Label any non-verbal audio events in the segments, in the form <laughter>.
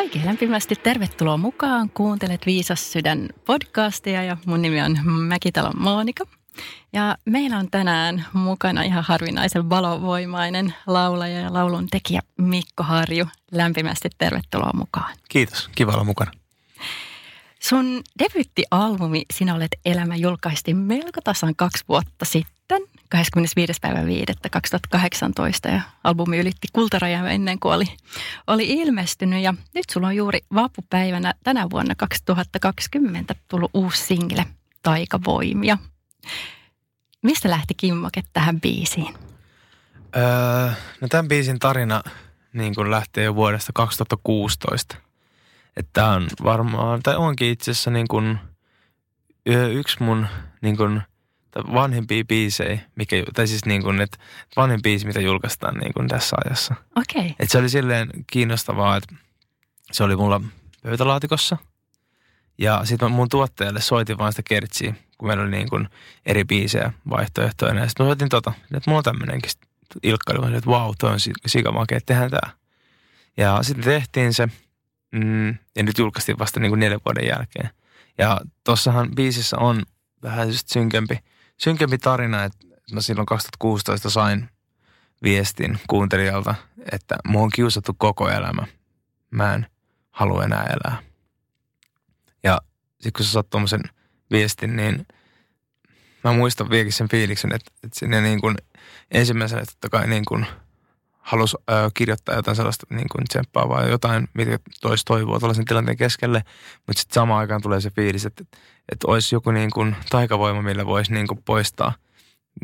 Oikein lämpimästi tervetuloa mukaan. Kuuntelet Viisas sydän podcastia ja mun nimi on Mäkitalon Monika. Ja meillä on tänään mukana ihan harvinaisen valovoimainen laulaja ja laulun tekijä Mikko Harju. Lämpimästi tervetuloa mukaan. Kiitos, kiva olla mukana. Sun debyttialbumi Sinä olet elämä julkaistiin melko tasan kaksi vuotta sitten, 25. päivä 5. 2018 ja albumi ylitti kultarajan ennen kuin oli, oli ilmestynyt ja nyt sulla on juuri vappupäivänä tänä vuonna 2020 tullut uusi single Taikavoimia. Mistä lähti kimmoke tähän biisiin? Öö, no tämän biisin tarina niin kuin lähtee jo vuodesta 2016. Että on varmaan, tai onkin itse asiassa niin kuin yksi mun niin kuin vanhempia biisejä, mikä, tai siis niin kuin, että vanhin biisi, mitä julkaistaan niin kuin tässä ajassa. Okei. Okay. Että se oli silleen kiinnostavaa, että se oli mulla pöytälaatikossa. Ja sitten mun tuottajalle soitin vaan sitä kertsiä, kun meillä oli niin kuin eri biisejä vaihtoehtoina. Ja sitten mä soitin tota, että mulla on tämmöinenkin. Ilkka oli että vau, wow, toi on sikamakea, tehdään tää. Ja sitten tehtiin se, mm, ja nyt julkaistiin vasta niin kuin neljän vuoden jälkeen. Ja tossahan biisissä on vähän just synkempi, synkempi tarina, että mä silloin 2016 sain viestin kuuntelijalta, että mua on kiusattu koko elämä. Mä en halua enää elää. Ja sitten kun sä saat tuommoisen viestin, niin mä muistan vieläkin sen fiiliksen, että, että sinne niin kuin ensimmäisenä totta kai niin kuin halusi ö, kirjoittaa jotain sellaista niin kuin tsemppaavaa, jotain, mitä toisi toivoa tällaisen tilanteen keskelle, mutta sitten samaan aikaan tulee se fiilis, että, että olisi joku niin kuin taikavoima, millä voisi niin kuin poistaa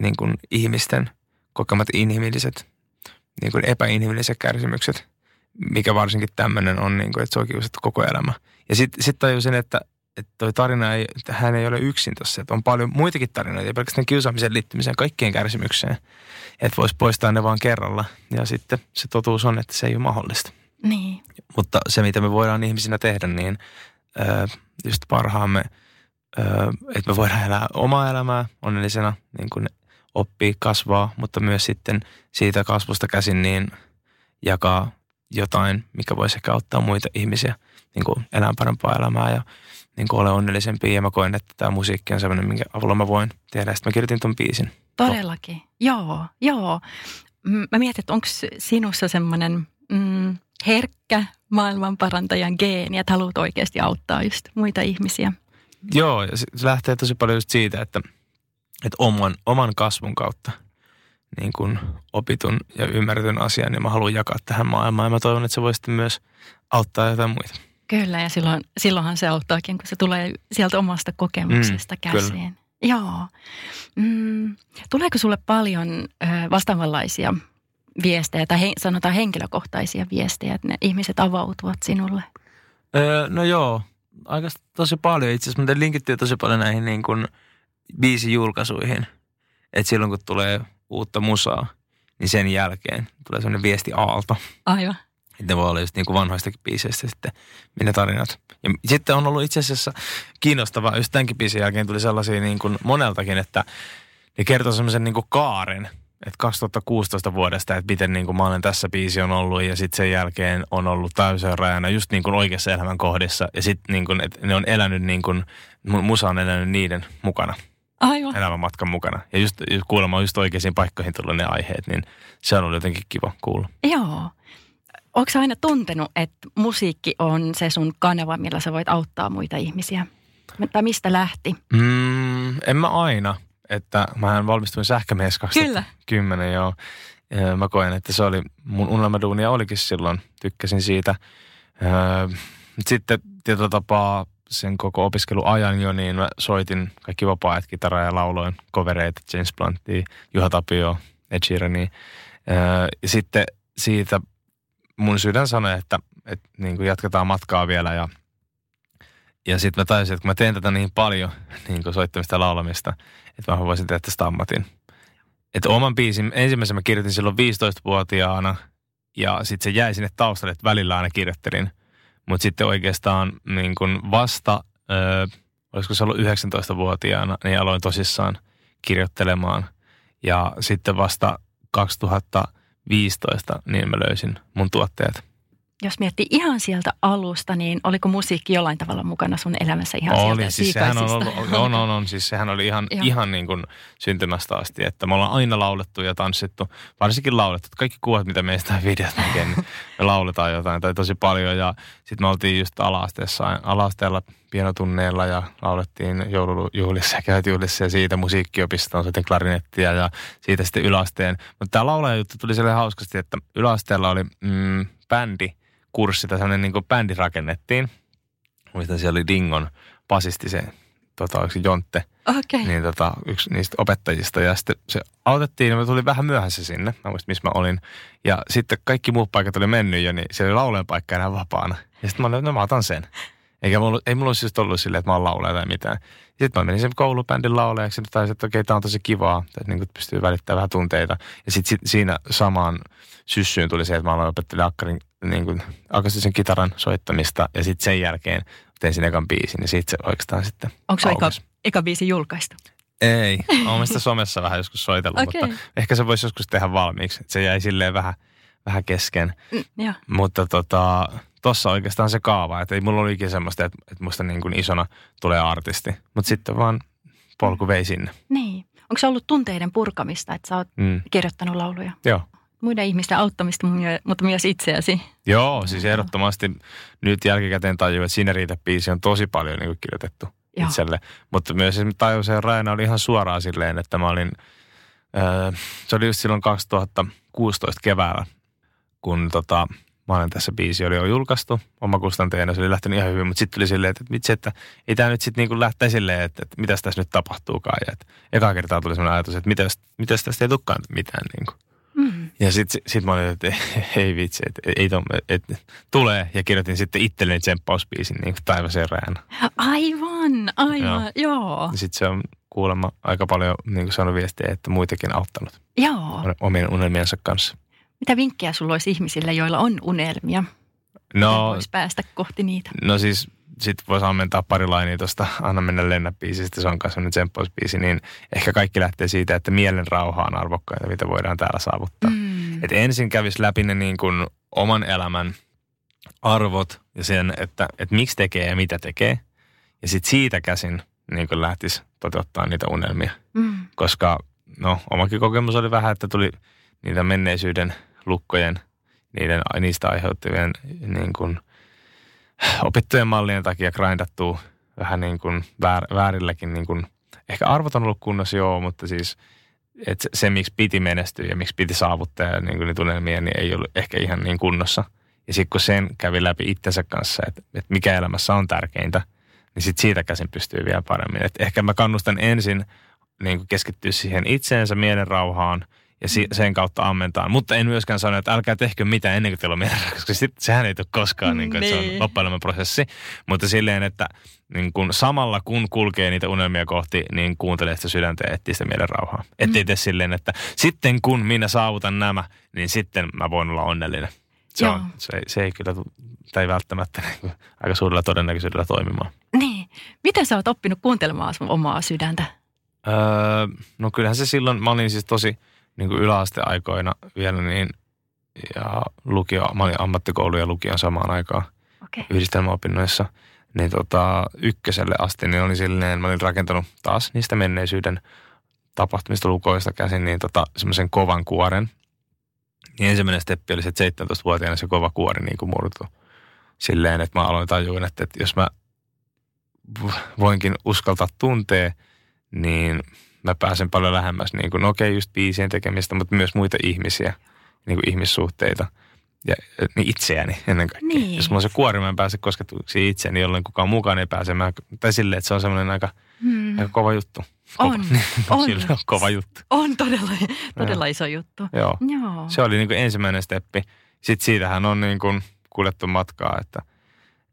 niin kuin ihmisten kokemat inhimilliset, niin kuin epäinhimilliset kärsimykset, mikä varsinkin tämmöinen on, niin kuin, että se on kiusattu koko elämä. Ja sitten sit tajusin, että että toi tarina ei, että hän ei ole yksin tuossa. Että on paljon muitakin tarinoita, ei pelkästään kiusaamiseen liittymiseen, kaikkien kärsimykseen. Että voisi poistaa ne vaan kerralla. Ja sitten se totuus on, että se ei ole mahdollista. Niin. Mutta se, mitä me voidaan ihmisinä tehdä, niin just parhaamme, että me voidaan elää omaa elämää onnellisena, niin kuin oppii, kasvaa, mutta myös sitten siitä kasvusta käsin niin jakaa jotain, mikä voisi ehkä auttaa muita ihmisiä niin kuin elää parempaa elämää ja niin kuin ole onnellisempi ja mä koen, että tämä musiikki on sellainen, minkä avulla mä voin tehdä. Sitten mä kirjoitin ton biisin. Todellakin, joo, joo. Mä mietin, että onko sinussa semmoinen mm, herkkä maailmanparantajan geeni, että haluat oikeasti auttaa just muita ihmisiä. Joo, ja se lähtee tosi paljon just siitä, että, että oman, oman kasvun kautta niin kuin opitun ja ymmärretyn asian, niin mä haluan jakaa tähän maailmaan. Ja mä toivon, että se voi sitten myös auttaa jotain muita. Kyllä, ja silloin, silloinhan se auttaakin, kun se tulee sieltä omasta kokemuksesta mm, käsiin. Kyllä. Joo. Mm, tuleeko sulle paljon ö, vastaavanlaisia viestejä tai he, sanotaan henkilökohtaisia viestejä, että ne ihmiset avautuvat sinulle? Öö, no joo, aika tosi paljon. Itse asiassa me linkittyy tosi paljon näihin niin kuin julkaisuihin. Että silloin kun tulee uutta musaa, niin sen jälkeen tulee sellainen viesti aalto. Aivan. Että ne voi olla just niin kuin vanhoistakin biiseistä sitten, minne tarinat. Ja sitten on ollut itse asiassa kiinnostavaa, just tämänkin biisin jälkeen tuli sellaisia niin kuin moneltakin, että ne kertoo semmoisen niin kuin kaaren, että 2016 vuodesta, että miten niin kuin mä olen tässä biisi on ollut ja sitten sen jälkeen on ollut täysin rajana just niin kuin oikeassa elämän kohdissa ja sitten niin kuin, että ne on elänyt niin kuin, musa on elänyt niiden mukana. Aivan. Elämänmatkan mukana. Ja just, just kuulemma just oikeisiin paikkoihin tullut ne aiheet, niin se on ollut jotenkin kiva kuulla. Joo. Onko aina tuntenut, että musiikki on se sun kanava, millä sä voit auttaa muita ihmisiä? Tai mistä lähti? Mm, en mä aina. Että mä valmistuin sähkömies 2010, joo. Mä koen, että se oli mun unelmaduunia olikin silloin. Tykkäsin siitä. Sitten tietyllä tapaa sen koko opiskeluajan jo, niin mä soitin kaikki vapaa-ajat kitaraa ja lauloin kovereita, James Bluntia, Juha Tapio, Ed Sheerania. Öö, ja sitten siitä mun sydän sanoi, että, että niin kuin jatketaan matkaa vielä ja, ja sitten mä tajusin, että kun mä teen tätä niin paljon, <laughs> niin kuin soittamista ja laulamista, että mä voisin tehdä tästä ammatin. Että oman biisin, ensimmäisen mä kirjoitin silloin 15-vuotiaana ja sitten se jäi sinne taustalle, että välillä aina kirjoittelin. Mutta sitten oikeastaan niin kuin vasta, öö, olisiko se ollut 19-vuotiaana, niin aloin tosissaan kirjoittelemaan. Ja sitten vasta 2015 niin mä löysin mun tuotteet. Jos miettii ihan sieltä alusta, niin oliko musiikki jollain tavalla mukana sun elämässä ihan Oli, sieltä siis sehän on, ollut, on, on, on, siis sehän oli ihan, Joo. ihan niin kuin syntymästä asti, että me ollaan aina laulettu ja tanssittu, varsinkin laulettu, kaikki kuvat, mitä meistä videot näkee, niin me lauletaan jotain tai tosi paljon ja sitten me oltiin just ala-asteessa, ala-asteella pienotunneilla ja laulettiin joulujuhlissa ja käytjuhlissa ja siitä musiikkiopistoon sitten klarinettia ja siitä sitten yläasteen. Mutta tämä laulajajuttu tuli sille hauskasti, että yläasteella oli mm, bändi, kurssi tai sellainen niin kuin bändi rakennettiin. Muistan, siellä oli Dingon basisti se, tota, se Jontte, Okei. niin tota, yksi niistä opettajista. Ja sitten se aloitettiin ja mä tulin vähän myöhässä sinne. Mä muistan, missä mä olin. Ja sitten kaikki muut paikat oli mennyt jo, niin siellä oli laulajan paikka enää vapaana. Ja sitten mä olin, no mä otan sen. Eikä mulla, ei mulla olisi just ollut silleen, että mä oon laulaja tai mitään. Sitten mä menin sen koulubändin laulajaksi ja taisin, että okei, tää on tosi kivaa, että niin pystyy välittämään vähän tunteita. Ja sitten sit, siinä samaan syssyyn tuli se, että mä aloin opettelemaan akkarin, niin kuin, akustisen kitaran soittamista. Ja sitten sen jälkeen tein sen ekan biisin ja sitten se oikeastaan sitten Onko se eka, eka biisi julkaistu? Ei, olen sitä somessa vähän joskus soitellut, Okei. mutta ehkä se voisi joskus tehdä valmiiksi. Se jäi silleen vähän, vähän kesken. Mm, joo. Mutta tota, tossa oikeastaan se kaava, että ei mulla ollut ikinä semmoista, että, että musta niin kuin isona tulee artisti. Mutta sitten vaan polku vei sinne. Niin. Onko se ollut tunteiden purkamista, että sä oot Mm. kirjoittanut lauluja? Joo. Muiden ihmisten auttamista, mutta myös itseäsi. Joo, siis ehdottomasti nyt jälkikäteen tajuu, että siinä riitä biisi on tosi paljon niin kirjoitettu Joo. itselle. Mutta myös tajusin, että Raina oli ihan suoraan silleen, että mä olin, öö, se oli just silloin 2016 keväällä, kun tota, mä olen tässä biisi oli jo julkaistu omakustanteena, se oli lähtenyt ihan hyvin, mutta sitten tuli silleen, että, vitsi, että ei tämä nyt sitten niinku lähteä silleen, että, että mitäs tässä nyt tapahtuukaan. Ja että eka kertaa tuli sellainen ajatus, että mitäs, mitäs tästä ei tulekaan mitään. Niinku. Ja sitten sit mä olin, että <laughs> ei vitsi, että ei tom, että tulee. Ja kirjoitin sitten itselleni tsemppausbiisin niin taivaseen räänä. Aivan, aivan, joo. joo. Sitten se on kuulemma aika paljon niin saanut viestiä, että muitakin auttanut joo. omien unelmiensa kanssa. Mitä vinkkejä sulla olisi ihmisille, joilla on unelmia? No, Voisi päästä kohti niitä. no siis sit voisi ammentaa pari lainia tuosta Anna mennä lennä biisistä, se on kanssa sellainen tsemppausbiisi, niin ehkä kaikki lähtee siitä, että mielen rauha on arvokkaita, mitä voidaan täällä saavuttaa. Mm. Et ensin kävisi läpi ne niin kuin oman elämän arvot ja sen, että, että miksi tekee ja mitä tekee. Ja sitten siitä käsin niin kuin lähtisi toteuttaa niitä unelmia. Mm. Koska no, omakin kokemus oli vähän, että tuli niitä menneisyyden lukkojen, niiden, niistä aiheuttavien niin kuin, opittujen mallien takia grindattua vähän niin kuin väär, väärilläkin. Niin kuin, ehkä arvot on ollut kunnossa joo, mutta siis että se, miksi piti menestyä ja miksi piti saavuttaa niin kuin niitä unelmia, niin ei ollut ehkä ihan niin kunnossa. Ja sitten kun sen kävi läpi itsensä kanssa, että, että mikä elämässä on tärkeintä, niin sitten siitä käsin pystyy vielä paremmin. Et ehkä mä kannustan ensin niin kuin keskittyä siihen itseensä, mielen rauhaan ja si- sen kautta ammentaan. Mutta en myöskään sano, että älkää tehkö mitään ennen kuin teillä on mielen koska sit, sehän ei tule koskaan, niin kuin, että se Niin. on loppuelämän prosessi. Mutta silleen, että niin kuin samalla kun kulkee niitä unelmia kohti, niin kuuntelee sitä sydäntä ja etsii sitä mielen rauhaa. Ettei tee silleen, että sitten kun minä saavutan nämä, niin sitten mä voin olla onnellinen. Se, on, Joo. se, se ei kyllä, tai ei välttämättä niin kuin, aika suurella todennäköisyydellä toimimaan. Niin. Miten sä oot oppinut kuuntelemaan sun omaa sydäntä? Öö, no kyllähän se silloin, mä olin siis tosi niin kuin yläasteaikoina vielä niin, ja lukio, mä olin ammattikoulu ja lukion samaan aikaan Okei. yhdistelmäopinnoissa. Niin tota, ykköselle asti niin oli silleen, mä olin rakentanut taas niistä menneisyyden tapahtumista lukoista käsin, niin tota, semmoisen kovan kuoren. Niin ensimmäinen steppi oli se, että 17-vuotiaana se kova kuori niin kuin murtui. Silleen, että mä aloin tajuin, että, että jos mä voinkin uskaltaa tuntea, niin mä pääsen paljon lähemmäs, niin kuin, no okei, just biisien tekemistä, mutta myös muita ihmisiä, niin kuin ihmissuhteita. Ja niin itseäni ennen kaikkea. Niin. Jos mulla on se kuori, mä en pääse kosketuksiin itseäni, jolloin kukaan mukaan ei pääse. Mä, tai silleen, että se on semmoinen aika, Hmm. aika kova juttu. Kova. On, on. <laughs> Sillä on kova juttu. On todella, todella iso juttu. Joo. Joo. Se oli niin kuin ensimmäinen steppi. Sitten siitähän on niin kuin kuljettu matkaa, että,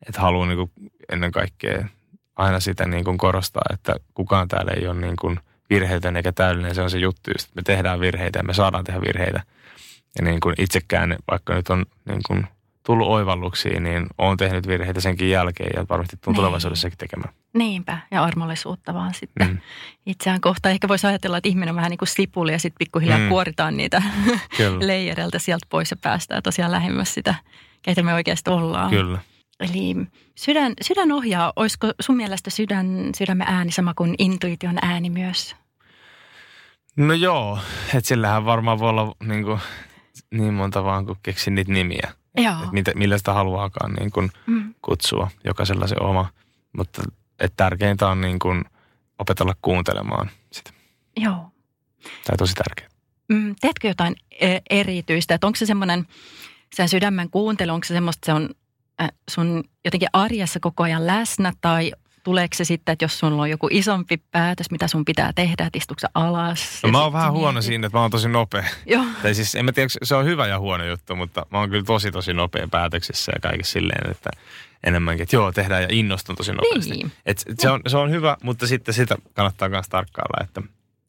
että haluan niin kuin ennen kaikkea aina sitä niin kuin korostaa, että kukaan täällä ei ole niin kuin virheetön eikä täydellinen. Se on se juttu, että me tehdään virheitä ja me saadaan tehdä virheitä. Ja niin kuin itsekään, vaikka nyt on niin kuin tullut oivalluksiin, niin olen tehnyt virheitä senkin jälkeen ja varmasti tulen Niin. tulevaisuudessakin tekemään. Niinpä, ja armollisuutta vaan sitten Mm. itseään kohtaan. Ehkä voisi ajatella, että ihminen on vähän niin kuin sipuli ja sitten pikkuhiljaa Mm. kuoritaan niitä <laughs> Kyllä. leijereiltä sieltä pois ja päästään tosiaan lähemmäs sitä, keitä me oikeasti ollaan. Kyllä. Eli sydän, sydän ohjaa, olisiko sun mielestä sydän, sydämen ääni sama kuin intuition ääni myös? No joo, että sillähän varmaan voi olla niin, kuin, niin monta vaan, kun keksin niitä nimiä. Joo. Että mitä, millä sitä haluaakaan niin kuin Mm. kutsua, jokaisella se oma. Mutta et tärkeintä on niin kuin opetella kuuntelemaan sitä. Joo. Tämä on tosi tärkeää. Mm, teetkö jotain e- erityistä? Että onko se semmoinen, sen sydämen kuuntelu, onko se semmoista, se on sun jotenkin arjessa koko ajan läsnä tai tuleeko se sitten, että jos sulla on joku isompi päätös, mitä sun pitää tehdä, että istuuko sä alas? No, mä oon vähän huono mietit? siinä, että mä oon tosi nopea. Joo. <laughs> Tai siis en mä tiedä, se on hyvä ja huono juttu, mutta mä oon kyllä tosi tosi nopea päätöksissä ja kaikessa silleen, että enemmänkin, että joo, tehdään ja innostun tosi nopeasti. Niin. Et, se, on, se on hyvä, mutta sitten sitä kannattaa myös tarkkailla, että,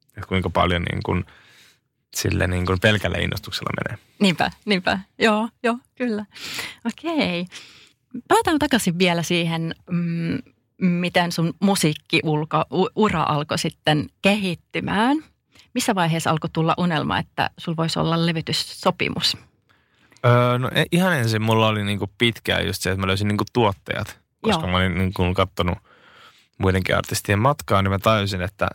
että kuinka paljon niin kuin, sille niin kuin pelkällä innostuksella menee. Niinpä, niinpä. Joo, joo, kyllä. Okei. Palataan takaisin vielä siihen, mm, miten sun musiikkiura alkoi sitten kehittymään. Missä vaiheessa alkoi tulla unelma, että sulla voisi olla levytyssopimus? Öö, no e- ihan ensin mulla oli niinku pitkään just se, että mä löysin niinku tuottajat, koska Joo. mä olin niinku katsonut muidenkin artistien matkaa, niin mä tajusin, että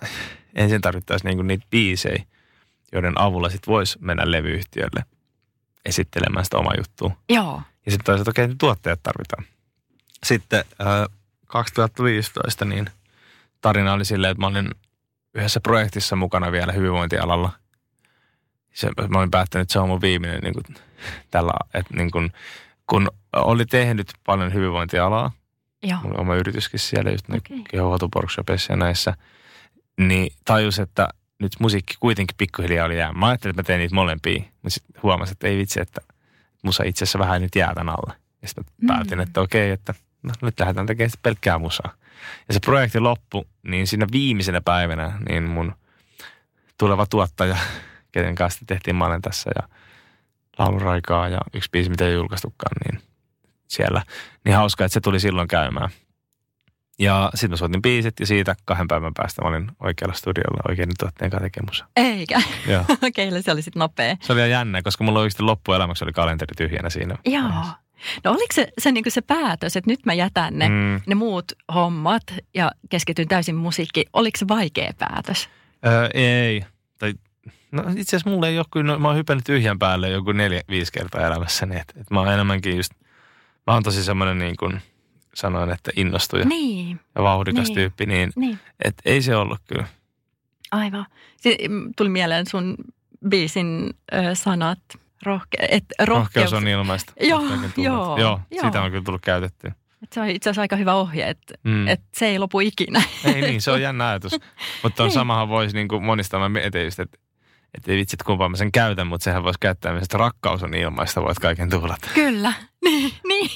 ensin tarvittaisiin niinku niitä biisejä, joiden avulla sit voisi mennä levyyhtiölle esittelemään sitä omaa juttua. Joo. Ja sitten tajusin, että okei, tuottajat tarvitaan. Sitten öö, 2015 niin tarina oli silleen, että mä olin yhdessä projektissa mukana vielä hyvinvointialalla. Se, mä olin päättänyt, että se on mun viimeinen niin kuin, tällä, että niin kuin, kun oli tehnyt paljon hyvinvointialaa, Joo. mulla on oma yrityskin siellä just okay. kehohoitoworkshopissa ja näissä, niin tajus, että nyt musiikki kuitenkin pikkuhiljaa oli jää. Mä ajattelin, että mä teen niitä molempia, mutta sitten huomasin, että ei vitsi, että musa itse asiassa vähän nyt jää tän alle. Ja sitten Mm. päätin, että okei, että no, nyt lähdetään tekemään pelkkää musaa. Ja se projekti loppui, niin siinä viimeisenä päivänä, niin mun tuleva tuottaja, <laughs> kenen kanssa tehtiin Mä olen tässä ja lauluraikaa ja yksi biisi, mitä ei julkaistukaan, niin siellä. Niin hauska, että se tuli silloin käymään. Ja sitten mä soitin biisit ja siitä kahden päivän päästä mä olin oikealla studiolla oikein tuotteen kanssa tekemään musaa. Eikä. Joo. <laughs> Okei, se oli sitten nopea. Se oli jännä, koska mulla oikeasti loppuelämäksi oli kalenteri tyhjänä siinä. Joo. No oliko se se, niin se päätös, että nyt mä jätän ne, mm. Mm. ne muut hommat ja keskityn täysin musiikkiin? Oliko se vaikea päätös? Öö, ei. Tai, no itse asiassa mulla ei ole kyllä, no, mä oon hypännyt tyhjän päälle joku neljä, viisi kertaa elämässäni. Että et mä oon enemmänkin just, mä oon tosi semmoinen niin kuin sanoin, että innostuja Niin, ja vauhdikas Niin. tyyppi, niin niin. et ei se ollut kyllä. Aivan. Si- m, tuli mieleen sun biisin ö, sanat. Rohke- et, rohkeus. Rohkeus on ilmaista. Joo, joo, joo. joo. Sitä on kyllä tullut käytettyä. Et se on itse asiassa aika hyvä ohje, että Mm. et se ei lopu ikinä. Ei niin, se on jännä ajatus. <laughs> Mutta on Niin. samahan voisi niin kuin monista, mä mietin just, että että ei vitsi, että kumpaan mä sen käytän, mutta sehän voisi käyttää myös, että rakkaus on ilmaista, voit kaiken tuhlata. Kyllä. <laughs> niin, niin.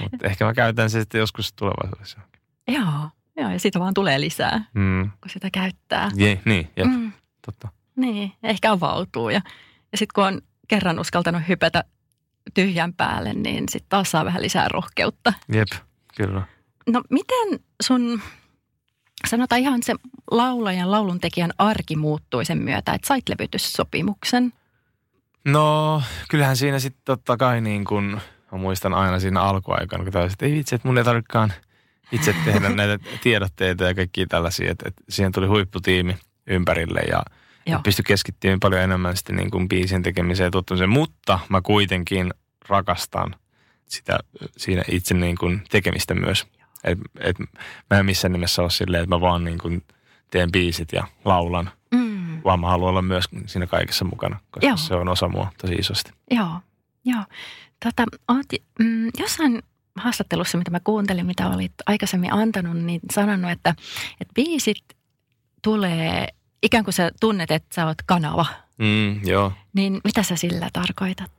Mutta ehkä mä käytän se sitten joskus tulevaisuudessa. joo, joo, ja siitä vaan tulee lisää, Mm. kun sitä käyttää. Je, niin, jep. Mm, totta. niin, ehkä avautuu. Ja, ja sitten kun on kerran uskaltanut hypätä tyhjän päälle, niin sitten taas saa vähän lisää rohkeutta. Jep, kyllä. No miten sun, sanotaan ihan se laulajan, lauluntekijän arki muuttui sen myötä, että sait levytyssopimuksen? No, kyllähän siinä sitten totta kai niin kuin, mä muistan aina siinä alkuaikana, kun tajusin, että ei vitsi, että mun ei tarvitsekaan itse tehdä <laughs> näitä tiedotteita ja kaikkia tällaisia, että, että siihen tuli huipputiimi ympärille ja Joo. pystyi keskittymään paljon enemmän sitten niin kuin biisin tekemiseen ja tuottamiseen, mutta mä kuitenkin rakastan sitä siinä itse niin kuin tekemistä myös. Et, et, mä en missään nimessä ole silleen, että mä vaan niin kuin teen biisit ja laulan, Mm, vaan mä haluan olla myös siinä kaikessa mukana, koska Joo. se on osa mua tosi isosti. joo. Joo. Tota, oot, mm, jossain haastattelussa, mitä mä kuuntelin, mitä olit aikaisemmin antanut, niin sanonut, että, että biisit tulee, ikään kuin sä tunnet, että sä oot kanava. Mm, joo. Niin mitä sä sillä tarkoitat?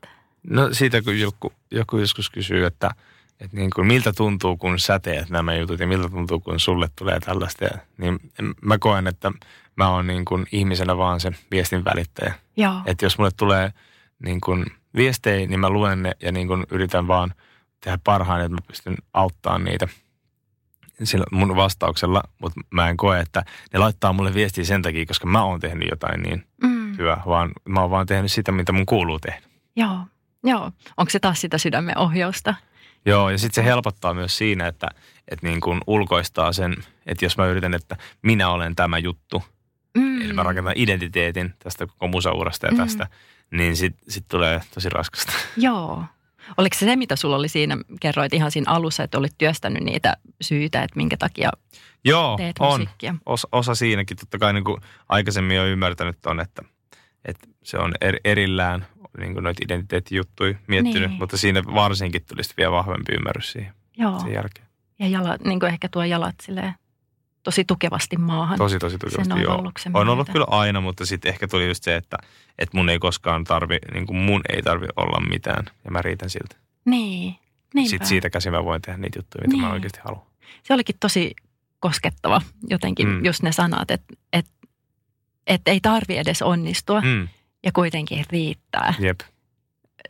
No siitä kun joku, joku joskus kysyy, että, että niin kuin, miltä tuntuu, kun sä teet nämä jutut ja miltä tuntuu, kun sulle tulee tällaista. Niin mä koen, että mä oon niin kuin ihmisenä vaan se viestin välittäjä. Joo. Että jos mulle tulee niin kuin viestejä, niin mä luen ne ja niin kuin yritän vaan tehdä parhaan, että mä pystyn auttamaan niitä sillä mun vastauksella, mutta mä en koe, että ne laittaa mulle viestiä sen takia, koska mä oon tehnyt jotain niin Mm, hyvää, vaan mä oon vaan tehnyt sitä, mitä mun kuuluu tehdä. joo. Joo. Onko se taas sitä sydämen ohjausta? Joo, ja sitten se helpottaa myös siinä, että, että niin kuin ulkoistaa sen, että jos mä yritän, että minä olen tämä juttu, Mm. eli mä rakentan identiteetin tästä koko musaurasta ja Mm. tästä, niin sitten sit tulee tosi raskasta. Joo. Oliko se se, mitä sulla oli siinä, kerroit ihan siinä alussa, että olit työstänyt niitä syitä, että minkä takia Joo, teet on. musiikkia? Osa, osa siinäkin. Totta kai niin kuin aikaisemmin on ymmärtänyt on, että, että se on er, erillään niin kuin noita identiteettijuttuja miettinyt, Niin. mutta siinä varsinkin tulisi vielä vahvempi ymmärrys siihen Joo. sen jälkeen. Ja jalat, niin kuin ehkä tuo jalat silleen tosi tukevasti maahan. Tosi, tosi tukevasti, sen joo. oivalluksen On ollut kyllä aina, mutta sitten ehkä tuli just se, että, että mun ei koskaan tarvi, niin kuin mun ei tarvi olla mitään ja mä riitän siltä. Niin, niinpä. Sitten siitä käsin mä voin tehdä niitä juttuja, mitä Niin. mä oikeasti haluan. Se olikin tosi koskettava jotenkin Mm. mm. just ne sanat, että et, et ei tarvi edes onnistua mm. Mm, ja kuitenkin riittää. jep.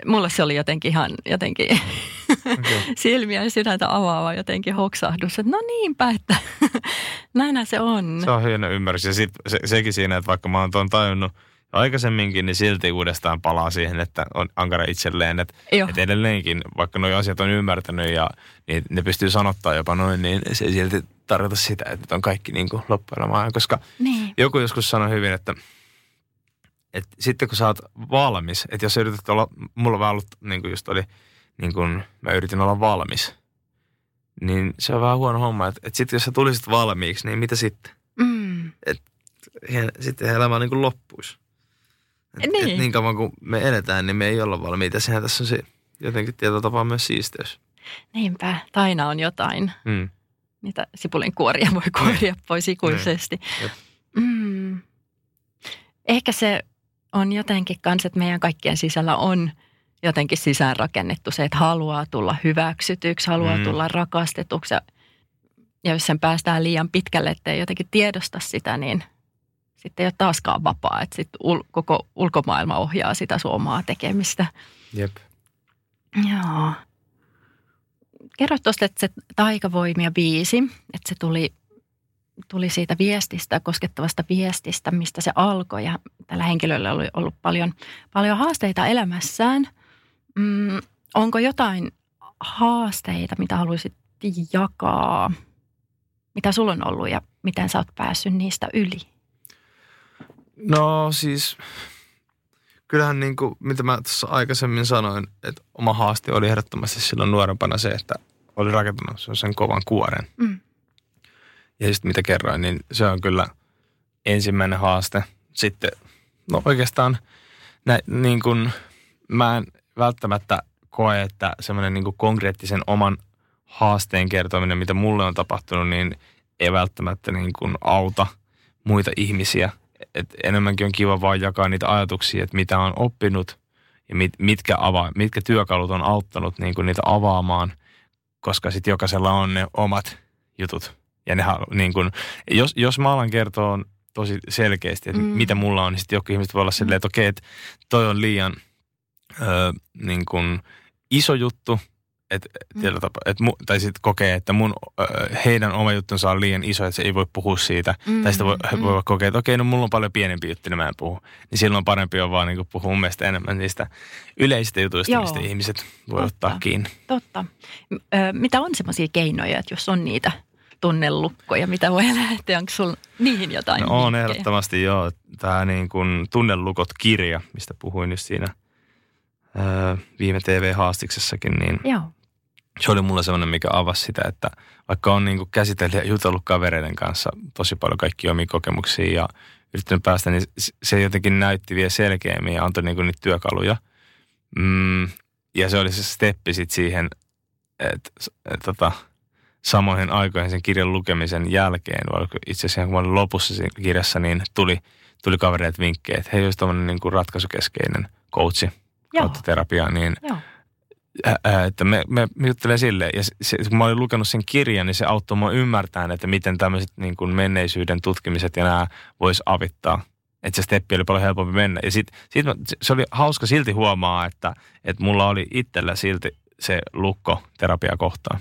Mulle se oli jotenkin ihan jotenkin <laughs> Okay. <laughs> silmiä ja sydäntä avaava jotenkin hoksahdus, että no niinpä, että <laughs> näinhän se on. Se on hieno ymmärrys. Ja sit se, sekin siinä, että vaikka mä oon tuon tajunnut aikaisemminkin, niin silti uudestaan palaa siihen, että on ankara itselleen. Että, että edelleenkin, vaikka nuo asiat on ymmärtänyt ja niin ne pystyy sanottaa jopa noin, niin se ei silti tarkoita sitä, että on kaikki niin kuin loppuelämää. Koska Niin. joku joskus sanoi hyvin, että, että sitten kun sä oot valmis, että jos yrität olla, mulla vaan ollut, niin kuin just oli, niin kuin mä yritin olla valmis, niin se on vähän huono homma, että, että sitten jos sä tulisit valmiiksi, niin mitä sitten? Mm. He- sitten elämä niin kuin loppuisi. Et, Niin. Et niin kauan kuin me eletään, niin me ei olla valmiita. Sehän tässä on se jotenkin tietyllä tapaa myös siisteys. Niinpä, aina on jotain. Mm. Niitä sipulin kuoria voi kuoria pois ikuisesti. Jep. Mm. Ehkä se on jotenkin kans, että meidän kaikkien sisällä on jotenkin sisäänrakennettu se, että haluaa tulla hyväksytyksi, haluaa Mm. tulla rakastetuksi. Ja, ja jos sen päästään liian pitkälle, ettei jotenkin tiedosta sitä, niin sitten ei ole taaskaan vapaa. Että sitten ul- koko ulkomaailma ohjaa sitä sun omaa tekemistä. Jep. Joo. Kerro tuosta, että se taikavoimia biisi, että se tuli, tuli siitä viestistä, koskettavasta viestistä, mistä se alkoi. Ja tällä henkilöllä oli ollut paljon, paljon haasteita elämässään. Mm, onko jotain haasteita, mitä haluaisit jakaa? Mitä sulla on ollut ja miten sä oot päässyt niistä yli? No siis, kyllähän niin kuin, mitä mä tuossa aikaisemmin sanoin, että oma haaste oli ehdottomasti silloin nuorempana se, että oli rakentanut sen kovan kuoren. Mm. Ja sitten mitä kerroin, niin se on kyllä ensimmäinen haaste. Sitten, no oikeastaan nä, niin kuin, mä en välttämättä koe, että semmoinen niin konkreettisen oman haasteen kertominen, mitä mulle on tapahtunut, niin ei välttämättä niin kuin auta muita ihmisiä. Et enemmänkin on kiva vaan jakaa niitä ajatuksia, että mitä on oppinut ja mit, mitkä, ava, mitkä työkalut on auttanut niin kuin niitä avaamaan, koska sitten jokaisella on ne omat jutut. Ja ne, niin kuin, jos, jos mä alan kertoa tosi selkeästi, että mm. Mitä mulla on, niin sitten joku ihmiset voi olla silleen, että okei, että toi on liian ö, niin kuin iso juttu, et, Mm. tapa, et mu, tai sitten kokee, että mun, ö, heidän oma juttunsa on liian iso, että se ei voi puhua siitä. Mm, Tai sitten voi, mm. voi kokea, että okei, no mulla on paljon pienempi juttu, niin mä en puhu. Niin silloin parempi on vaan niin puhua mun mielestä enemmän niistä yleisistä jutuista, Joo. mistä ihmiset voi Totta. ottaa kiinni. Totta. Ö, mitä on semmoisia keinoja, että jos on niitä tunnelukkoja, mitä voi <laughs> lähteä, onko sulla niihin jotain No on ehdottomasti joo. Tämä niin kuin Tunnelukot-kirja, mistä puhuin just siinä viime TV-haastiksessakin, niin Joo. se oli mulla semmoinen, mikä avasi sitä, että vaikka on niin käsitellyt ja jutellut kavereiden kanssa tosi paljon kaikki omia kokemuksia ja yrittänyt päästä, niin se jotenkin näytti vielä selkeämmin ja antoi niin niitä työkaluja. Mm, ja se oli se steppi sit siihen, että et, tota, samoihin aikoihin sen kirjan lukemisen jälkeen, vai itse asiassa kun mä olin lopussa siinä kirjassa, niin tuli, tuli kavereet vinkkejä, että hei, olisi tämmöinen niin kuin ratkaisukeskeinen coachi kautta terapia, niin Joo. ää, ää, että me, me, me juttelen silleen. Ja se, kun mä olin lukenut sen kirjan, niin se auttoi mua ymmärtämään, että miten tämmöiset niin kuin menneisyyden tutkimiset ja nämä vois avittaa. Että se steppi oli paljon helpompi mennä. Ja sit, sit mä, se oli hauska silti huomaa, että, että mulla oli itsellä silti se lukko terapia kohtaan.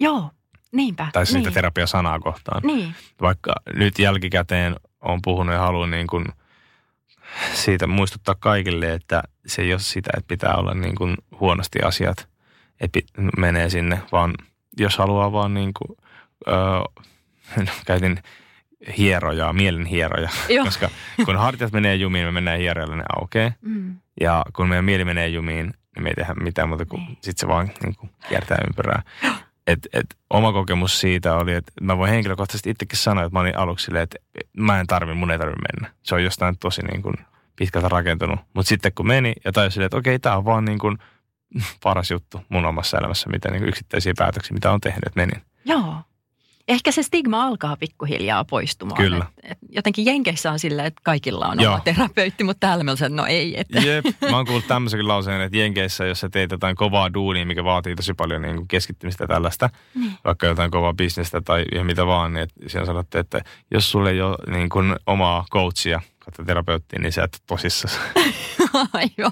Joo, niinpä. Tai siitä niin. terapia-sanaa kohtaan. Niin, Vaikka nyt jälkikäteen on puhunut ja haluan niin kuin siitä muistuttaa kaikille, että se ei ole sitä, että pitää olla niin kuin huonosti asiat, että menee sinne, vaan jos haluaa vaan niin kuin, öö, <laughs> käytin hierojaa, mielen hieroja, Joo. koska kun hartiat menee jumiin, me mennään hierojalle, ne aukeaa. mm. Ja kun meidän mieli menee jumiin, niin me ei tehdä mitään muuta kuin Niin. sit se vaan niin kuin kiertää ympyrää. <gasps> Et, et, oma kokemus siitä oli, että mä voin henkilökohtaisesti itsekin sanoa, että mä olin aluksi silleen, että mä en tarvi, mun ei tarvi mennä. Se on jostain tosi niin kuin pitkältä rakentunut. Mutta sitten kun meni ja tajusin silleen, että okei, tämä on vaan niin kuin <laughs> paras juttu mun omassa elämässä, mitä niin kuin yksittäisiä päätöksiä, mitä on tehnyt, että menin. Joo. Ehkä se stigma alkaa pikkuhiljaa poistumaan. Kyllä. Et, et jotenkin Jenkeissä on sillä, että kaikilla on Joo. oma terapeutti, mutta täällä me on no ei. Että. Jep, mä oon kuullut tämmöisenkin lauseen, että Jenkeissä, jos sä teet jotain kovaa duunia, mikä vaatii tosi paljon niin kuin keskittymistä tällaista, Niin. vaikka jotain kovaa bisnestä tai ihan mitä vaan, niin että siinä sanottu, että jos sulle ei ole niin kuin omaa coachia kautta terapeuttia, niin sä et tosissaan. <laughs> Joo.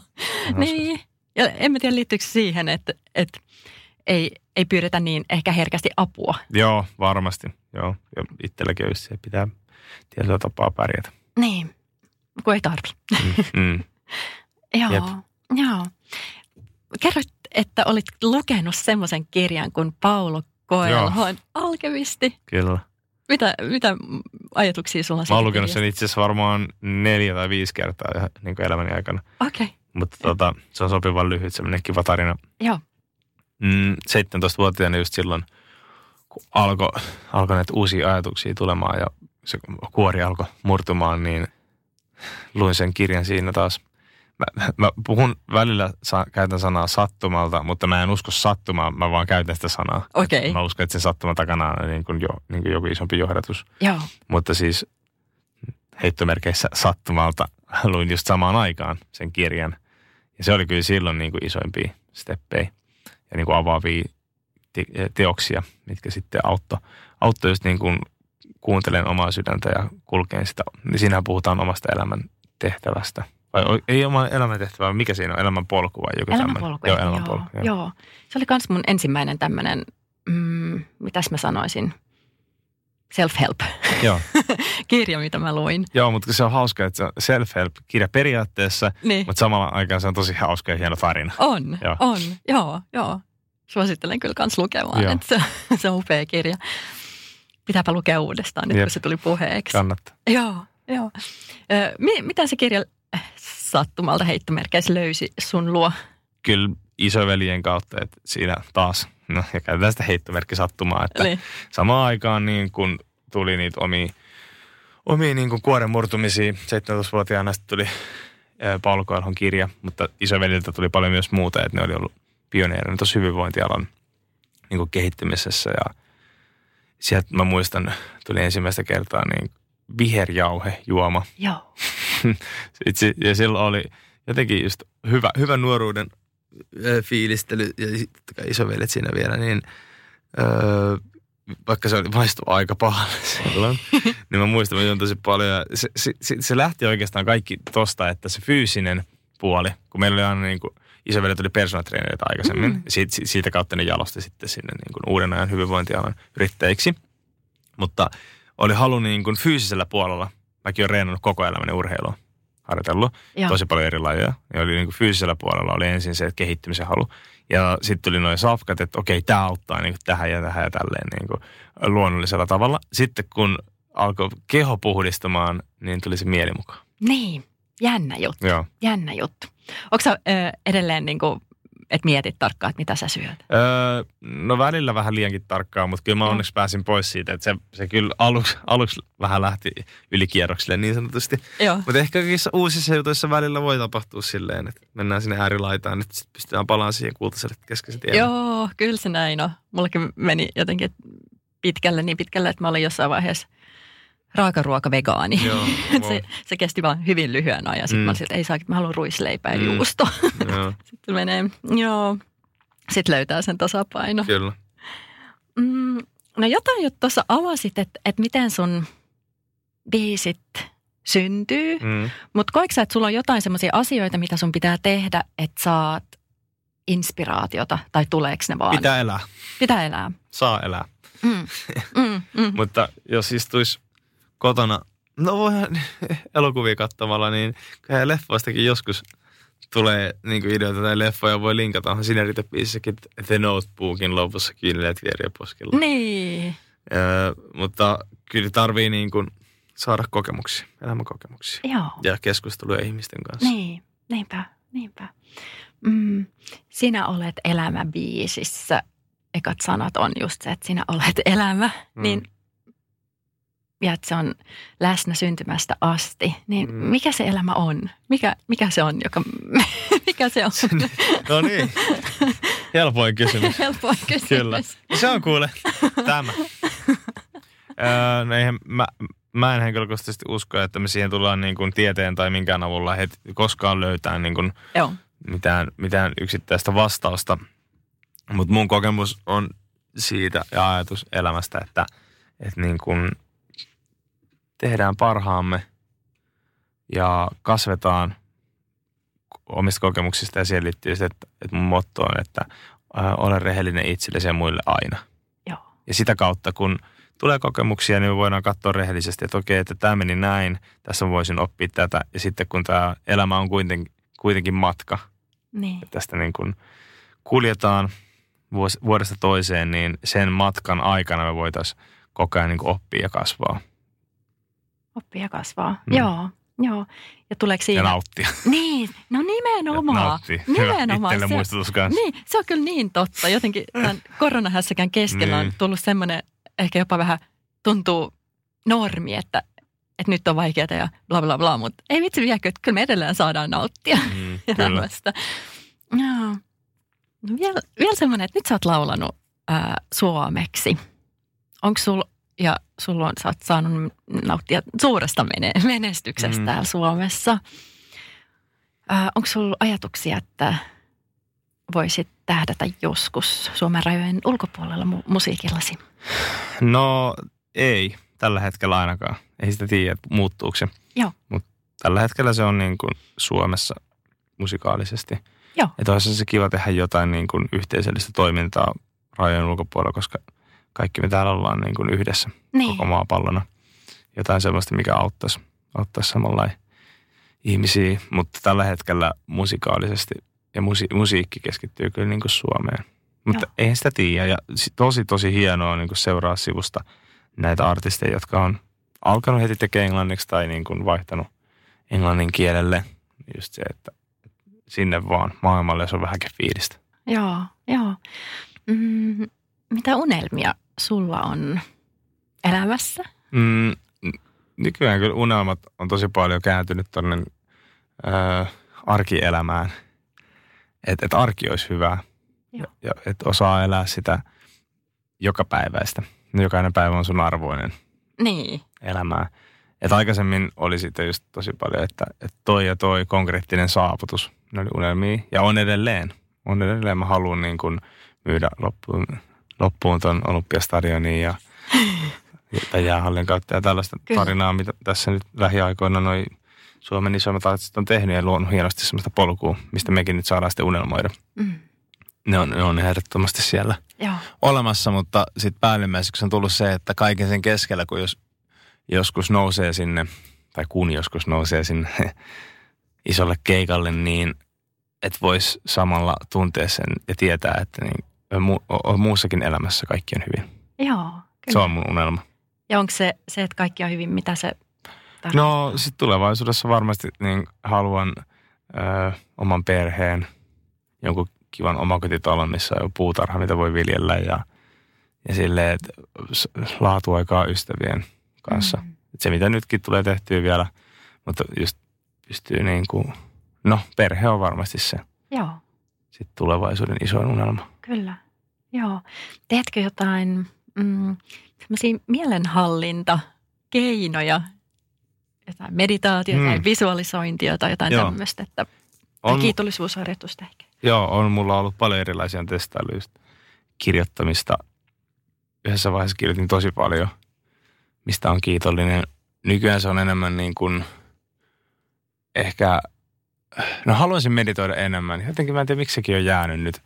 Niin. Ja en mä tiedä, liittyykö siihen, että, että ei, ei pyydetä niin ehkä herkästi apua. Joo, varmasti. Joo, ja itselläkin just se, pitää tietyllä tapaa pärjätä. Niin, kun ei tarvi. Mm, mm. <laughs> Joo, Jep. joo. Kerroit, että olit lukenut semmoisen kirjan kuin Paulo Coelhon Alkemisti. Kyllä. Mitä, mitä ajatuksia sulla on Mä oon lukenut sen itse asiassa varmaan neljä tai viisi kertaa niin kuin elämäni aikana. Okei, okay. Mutta tota, se on sopivan lyhyt, semmoinen kiva tarina. joo. Mm, 17-vuotiaana just silloin, kun alkoi alko näitä uusia ajatuksia tulemaan ja se kuori alkoi murtumaan, niin luin sen kirjan siinä taas. Mä, mä puhun välillä, sa, käytän sanaa sattumalta, mutta mä en usko sattumaan, mä vaan käytän sitä sanaa. Okei. Mä uskon, että sen sattuman takana on niin kuin jo, niin kuin joku isompi johdatus. Joo, Mutta siis heittomerkeissä sattumalta luin just samaan aikaan sen kirjan. Ja se oli kyllä silloin niin kuin isoimpia steppejä ja niin kuin avaavia te- teoksia, mitkä sitten auttoi auttoi just niin kuin kuuntelen omaa sydäntä ja kulkeen sitä. Niin siinähän puhutaan omasta elämän tehtävästä. Vai ei oma elämän tehtävä, mikä siinä on? Elämän polku vai joku tämmöinen? elämänpolku. Joo, elämän polku. Joo, joo. Se oli myös mun ensimmäinen tämmöinen, mm, mitäs mä sanoisin, self-help joo. <laughs> kirja, mitä mä luin. joo, mutta se on hauska, että se on self-help-kirja periaatteessa, Niin. mutta samalla aikaan se on tosi hauska ja hieno tarina. On, Joo. on, joo, joo. Suosittelen kyllä kans lukemaan, Joo. että se, <laughs> se on upea kirja. Pitääpä lukea uudestaan nyt, Jep. kun se tuli puheeksi. Kannattaa. Joo, joo. Ö, mi- mitä se kirja äh, sattumalta heittomerkeissä löysi sun luo? kyllä isoveljen kautta, että siinä taas, no ja käytetään sitä heittomerkki sattumaa, että Niin. samaan aikaan niin kun tuli niitä omia, omia niin kuin kuoren murtumisia, 17-vuotiaana sitten tuli Coelhon kirja, mutta isoveliltä tuli paljon myös muuta, että ne oli ollut pioneerina tuossa hyvinvointialan niin kuin kehittymisessä ja sieltä mä muistan, tuli ensimmäistä kertaa niin viherjauhe juoma Joo. <laughs> itse, ja silloin oli jotenkin just hyvä, hyvä nuoruuden fiilistely ja isovelet siinä vielä, niin öö, vaikka se oli maistu aika pahalle <laughs> silloin, niin mä muistan, mä juon tosi paljon. Se, se, se, lähti oikeastaan kaikki tosta, että se fyysinen puoli, kun meillä oli aina niin kuin, isovelet oli personatreenereitä aikaisemmin, mm. ja siitä, siitä kautta ne jalosti sitten sinne niin kuin uuden ajan hyvinvointialan yrittäjiksi. Mutta oli halu niin kuin fyysisellä puolella, mäkin olen reenannut koko elämäni urheilua, harjoitellut Joo. tosi paljon eri lajeja. Ja oli niin kuin fyysisellä puolella oli ensin se että kehittymisen halu. Ja sitten tuli noin safkat, että okei, tämä auttaa niin kuin tähän ja tähän ja tälleen niin kuin luonnollisella tavalla. Sitten kun alkoi keho puhdistamaan, niin tuli se mieli mukaan. Niin, jännä juttu, Joo. jännä juttu. Onko sä ö, edelleen niin kuin et mietit tarkkaan, että mitä sä syöt? Öö, no välillä vähän liiankin tarkkaa, mutta kyllä mä onneksi pääsin pois siitä, että se, se kyllä aluksi, aluksi vähän lähti ylikierroksille niin sanotusti. Mutta ehkä kaikissa uusissa jutuissa välillä voi tapahtua silleen, että mennään sinne äärilaitaan, että sitten pystytään palaamaan siihen kultaiselle keskeisen tien. Joo, kyllä se näin on. Mullakin meni jotenkin pitkälle niin pitkälle, että mä olin jossain vaiheessa raakaruokavegaani. Joo, <laughs> Et wow. se, se kesti vaan hyvin lyhyen ajan. Sitten Mm. mä olin että ei saa, mä haluan ruisleipää ja Mm. juusto. <laughs> Joo, Sitten menee, joo. Sitten löytää sen tasapaino. kyllä. Mm, no jotain jo tuossa avasit, että, että miten sun biisit syntyy. Mm. Mutta koetko sä, että sulla on jotain semmoisia asioita, mitä sun pitää tehdä, että saat inspiraatiota? Tai tuleeko ne vaan? Pitää elää. Pitää elää. Saa elää. Mm. Mm, mm. <laughs> Mutta jos istuisi kotona, no voihan <laughs> elokuvia katsomalla, niin kyllä leffoistakin joskus tulee niin kuin ideoita tai leffoja voi linkata. Onhan siinä biisissäkin The Notebookin lopussa kyyneleet vieriä poskilla. Niin. Öö, mutta kyllä tarvii niin kuin saada kokemuksia, elämänkokemuksia Joo. ja keskusteluja ihmisten kanssa. Niin. Niinpä. Niinpä. Mm. Sinä olet elämäbiisissä. Ekat sanat on just se, että sinä olet elämä. Mm. Niin ja että se on läsnä syntymästä asti, niin Mm. mikä se elämä on? Mikä, mikä se on, joka, <laughs> mikä se on? No niin, helpoin kysymys. <laughs> Helpoin kysymys. Kyllä. Se on kuule tämä. öö, no eihän, mä, mä en henkilökohtaisesti usko, että me siihen tullaan niin kuin tieteen tai minkään avulla heti koskaan löytää niin kuin Joo. mitään, mitään yksittäistä vastausta. Mutta mun kokemus on siitä ja ajatus elämästä, että, että niin kuin tehdään parhaamme ja kasvetaan omista kokemuksista ja siihen liittyy se, että, että mun motto on, että ää, ole rehellinen itsellesi ja muille aina. Joo. Ja sitä kautta, kun tulee kokemuksia, niin me voidaan katsoa rehellisesti, että okei, että tämä meni näin, tässä voisin oppia tätä. Ja sitten kun tämä elämä on kuitenkin, kuitenkin matka, Niin. että tästä niin kuin kuljetaan vuodesta toiseen, niin sen matkan aikana me voitaisiin koko ajan niin oppia ja kasvaa Oppii ja kasvaa. Mm. Joo. Joo. Ja tuleeko ja siinä... nauttia. <laughs> Niin, no nimenomaan. Nauttia. Hyvä. Nimenomaan. Itselle Se- muistutus kanssa. Niin, se on kyllä niin totta. Jotenkin tämän <laughs> koronahässäkään keskellä on Niin. tullut semmoinen, ehkä jopa vähän tuntuu normi, että, että nyt on vaikeaa ja bla bla bla, mutta ei vitsi viekö, että kyllä me edelleen saadaan nauttia Mm, <laughs> elämästä. Joo. No vielä, vielä semmoinen, että nyt sä oot laulanut ää, suomeksi. Onko sul, ja sulla on, sä oot saanut nauttia suuresta mene- menestyksestä Mm. täällä Suomessa. Ää, onko sulla ajatuksia, että voisit tähdätä joskus Suomen rajojen ulkopuolella mu- musiikillasi? No ei, tällä hetkellä ainakaan. Ei sitä tiedä, muuttuuko se. Joo. Mutta tällä hetkellä se on niin kuin Suomessa musikaalisesti. Joo. Että olisi se kiva tehdä jotain niin kuin yhteisöllistä toimintaa rajojen ulkopuolella, koska kaikki me täällä ollaan niin kuin yhdessä Niin. koko maapallona. Jotain sellaista, mikä auttaisi, auttaisi samalla ihmisiä, mutta tällä hetkellä musikaalisesti ja musi- musiikki keskittyy kyllä niin kuin Suomeen. Mutta Joo. eihän sitä tiedä ja si- tosi tosi hienoa niin kuin seuraa sivusta näitä artisteja, jotka on alkanut heti tekemään englanniksi tai niin kuin vaihtanut englannin kielelle. Just se, että sinne vaan maailmalle, jos on vähänkin fiilistä. Joo, joo. Mm, mitä unelmia sulla on elämässä? Mm, nykyään kyllä unelmat on tosi paljon kääntynyt tuonne ö, arkielämään. Että et arki olisi hyvää ja, Joo. ja että osaa elää sitä joka päiväistä. Jokainen päivä on sun arvoinen Niin, elämää. Et aikaisemmin oli sitten just tosi paljon, että, että toi ja toi konkreettinen saavutus, ne oli unelmia. Ja on edelleen. On edelleen. Mä haluan niin kuin myydä loppuun, loppuun ton Olympiastadionin ja, <laughs> tai jäähallin kautta ja tällaista Kyllä. tarinaa, mitä tässä nyt lähiaikoina noi Suomen isoimmat artistit on tehnyt ja luonut hienosti semmoista polkua, mistä mekin nyt saadaan sitten unelmoida. mm, Ne on, ne on ehdottomasti siellä joo, olemassa, mutta sitten päällimmäiseksi on tullut se, että kaiken sen keskellä, kun jos joskus nousee sinne, tai kun joskus nousee sinne <laughs> isolle keikalle, niin et vois samalla tuntea sen ja tietää, että niin, mu, muussakin elämässä kaikki on hyvin. joo. Kyllä. Se on mun unelma. Ja onko se, se, että kaikki on hyvin, mitä se tarkoittaa? No sitten tulevaisuudessa varmasti niin haluan ö, oman perheen, jonkun kivan omakotitalon, missä on puutarha, mitä voi viljellä ja, ja silleen, että laatuaikaa ystävien kanssa. Mm. Et se, mitä nytkin tulee tehtyä vielä, mutta just pystyy niin kuin, no perhe on varmasti se Joo, sit tulevaisuuden isoin unelma. kyllä. Joo. Teetkö jotain mm, semmoisia mielenhallintakeinoja, jotain meditaatiota Mm. tai visualisointia tai jotain Joo. tämmöistä, että, On, kiitollisuusharjoitusta ehkä? joo, on mulla ollut paljon erilaisia testailuja, kirjoittamista. Yhdessä vaiheessa kirjoitin tosi paljon, mistä on kiitollinen. Nykyään se on enemmän niin kuin ehkä, no haluaisin meditoida enemmän. Jotenkin mä en tiedä, miksi sekin on jäänyt nyt.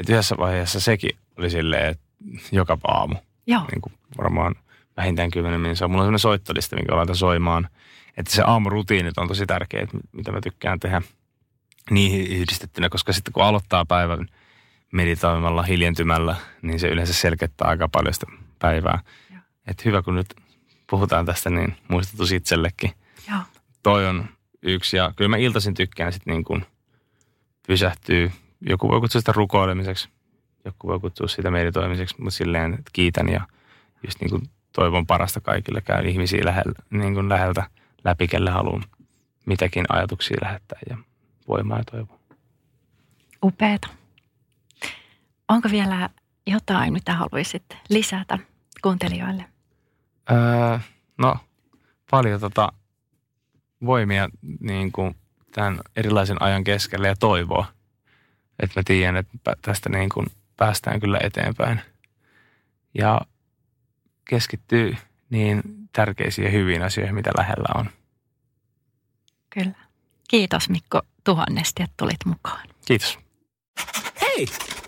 Että yhdessä vaiheessa sekin oli silleen, että joka aamu. Joo, niin kuin varmaan vähintään 10 minuuttia. Mulla on sellainen soittolista, minkä laitan soimaan. Että se aamurutiinit on tosi tärkeät, mitä mä tykkään tehdä niihin yhdistettynä, koska sitten kun aloittaa päivän meditoimalla, hiljentymällä, niin se yleensä selkeyttää aika paljon sitä päivää. Että hyvä, kun nyt puhutaan tästä, niin muistutus itsellekin. joo, Toi on yksi, ja kyllä mä iltaisin tykkään sitten niin kuin pysähtyy. Joku voi kutsua sitä rukoilemiseksi, joku voi kutsua sitä meditoimiseksi, mutta silleen, että kiitän ja just niin kuin toivon parasta kaikille. Käyn ihmisiä lähellä, niin kuin läheltä läpi, kelle haluan mitäkin ajatuksia lähettää ja voimaa ja toivoa. upeeta. Onko vielä jotain, mitä haluaisit lisätä kuuntelijoille? Öö, no, paljon tota voimia niin kuin tämän erilaisen ajan keskellä ja toivoa. Että mä tiedän, että tästä niin kuin päästään kyllä eteenpäin. Ja keskittyy niin tärkeisiin ja hyviin asioihin, mitä lähellä on. Kyllä. Kiitos Mikko tuhannesti, että tulit mukaan. Kiitos. Hei,